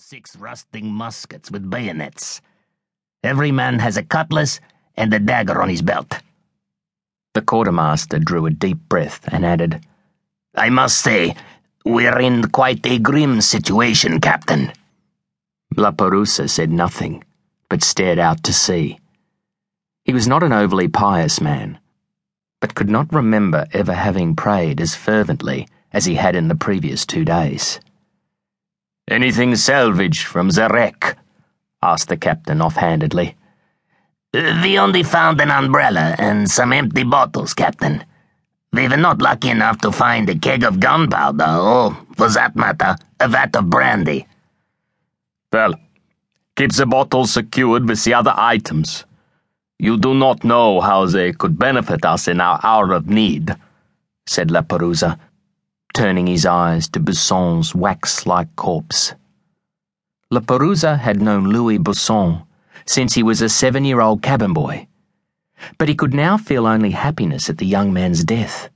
six rusting muskets with bayonets. Every man has a cutlass and a dagger on his belt. The quartermaster drew a deep breath and added, I must say, we're in quite a grim situation, Captain. La Perouse said nothing, but stared out to sea. He was not an overly pious man, but could not remember ever having prayed as fervently as he had in the previous two days. Anything salvaged from the wreck? asked the captain offhandedly. We only found an umbrella and some empty bottles, Captain. We were not lucky enough to find a keg of gunpowder or, for that matter, a vat of brandy. Well, keep the bottles secured with the other items. You do not know how they could benefit us in our hour of need, said La Perouse, turning his eyes to Busson's wax like corpse. La had known Louis Busson since he was a seven year old cabin boy, but he could now feel only happiness at the young man's death.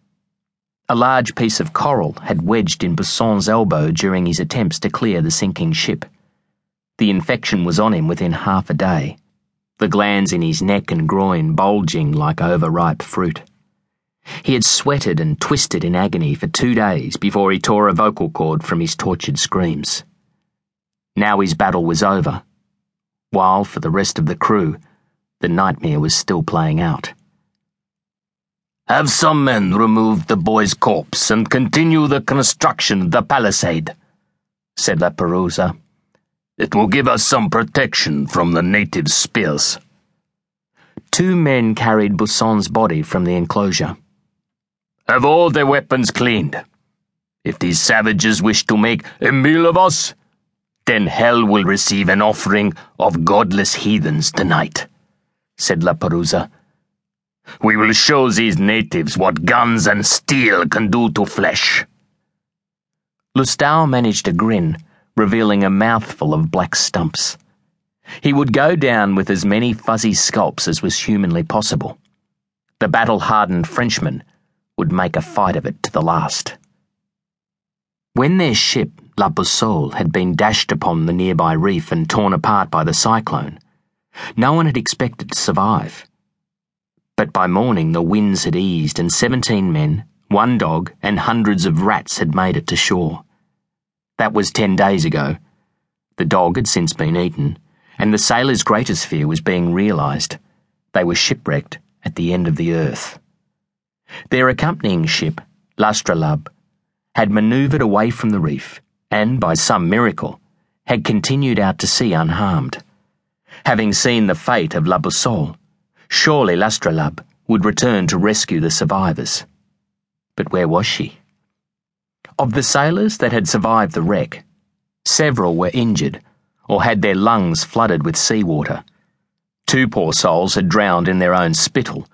A large piece of coral had wedged in Busson's elbow during his attempts to clear the sinking ship. The infection was on him within half a day, the glands in his neck and groin bulging like overripe fruit. He had sweated and twisted in agony for two days before he tore a vocal cord from his tortured screams. Now his battle was over, while for the rest of the crew, the nightmare was still playing out. Have some men remove the boy's corpse and continue the construction of the palisade, said La Perouse. It will give us some protection from the native spears. Two men carried Busson's body from the enclosure. Have all their weapons cleaned. If these savages wish to make a meal of us, then hell will receive an offering of godless heathens tonight, said La Perouse. We will show these natives what guns and steel can do to flesh. Lustau managed a grin, revealing a mouthful of black stumps. He would go down with as many fuzzy scalps as was humanly possible. The battle hardened Frenchman would make a fight of it to the last. When their ship, La Boussole, had been dashed upon the nearby reef and torn apart by the cyclone, no one had expected to survive. But by morning the winds had eased and 17 men, one dog, and hundreds of rats had made it to shore. That was 10 days ago. The dog had since been eaten, and the sailors' greatest fear was being realised. They were shipwrecked at the end of the earth. Their accompanying ship, L'Astrolabe, had manoeuvred away from the reef and, by some miracle, had continued out to sea unharmed. Having seen the fate of La Boussole, surely L'Astrolabe would return to rescue the survivors. But where was she? Of the sailors that had survived the wreck, several were injured or had their lungs flooded with seawater. Two poor souls had drowned in their own spittle,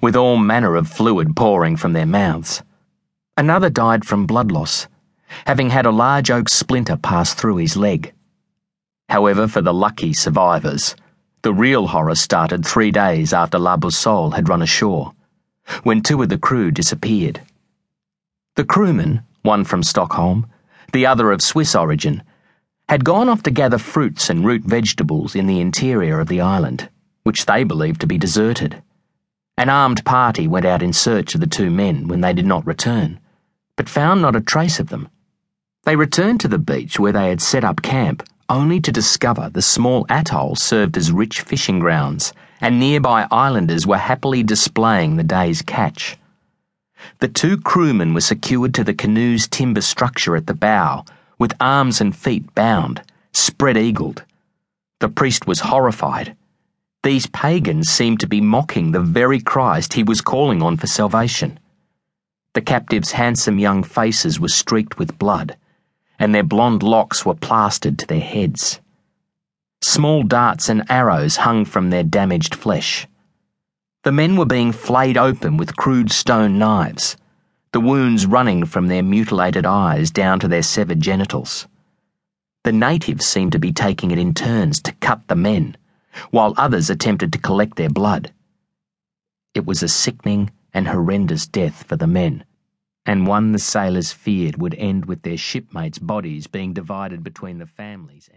with all manner of fluid pouring from their mouths. Another died from blood loss, having had a large oak splinter pass through his leg. However, for the lucky survivors, the real horror started three days after La Boussole had run ashore, when two of the crew disappeared. The crewmen, one from Stockholm, the other of Swiss origin, had gone off to gather fruits and root vegetables in the interior of the island, which they believed to be deserted. An armed party went out in search of the two men when they did not return but found not a trace of them. They returned to the beach where they had set up camp, only to discover the small atoll served as rich fishing grounds, and nearby islanders were happily displaying the day's catch. The two crewmen were secured to the canoe's timber structure at the bow, with arms and feet bound, spread eagled. The priest was horrified. These pagans seemed to be mocking the very Christ he was calling on for salvation. The captives' handsome young faces were streaked with blood, and their blonde locks were plastered to their heads. Small darts and arrows hung from their damaged flesh. The men were being flayed open with crude stone knives, the wounds running from their mutilated eyes down to their severed genitals. The natives seemed to be taking it in turns to cut the men, while others attempted to collect their blood. It was a sickening and horrendous death for the men, and one the sailors feared would end with their shipmates' bodies being divided between the families.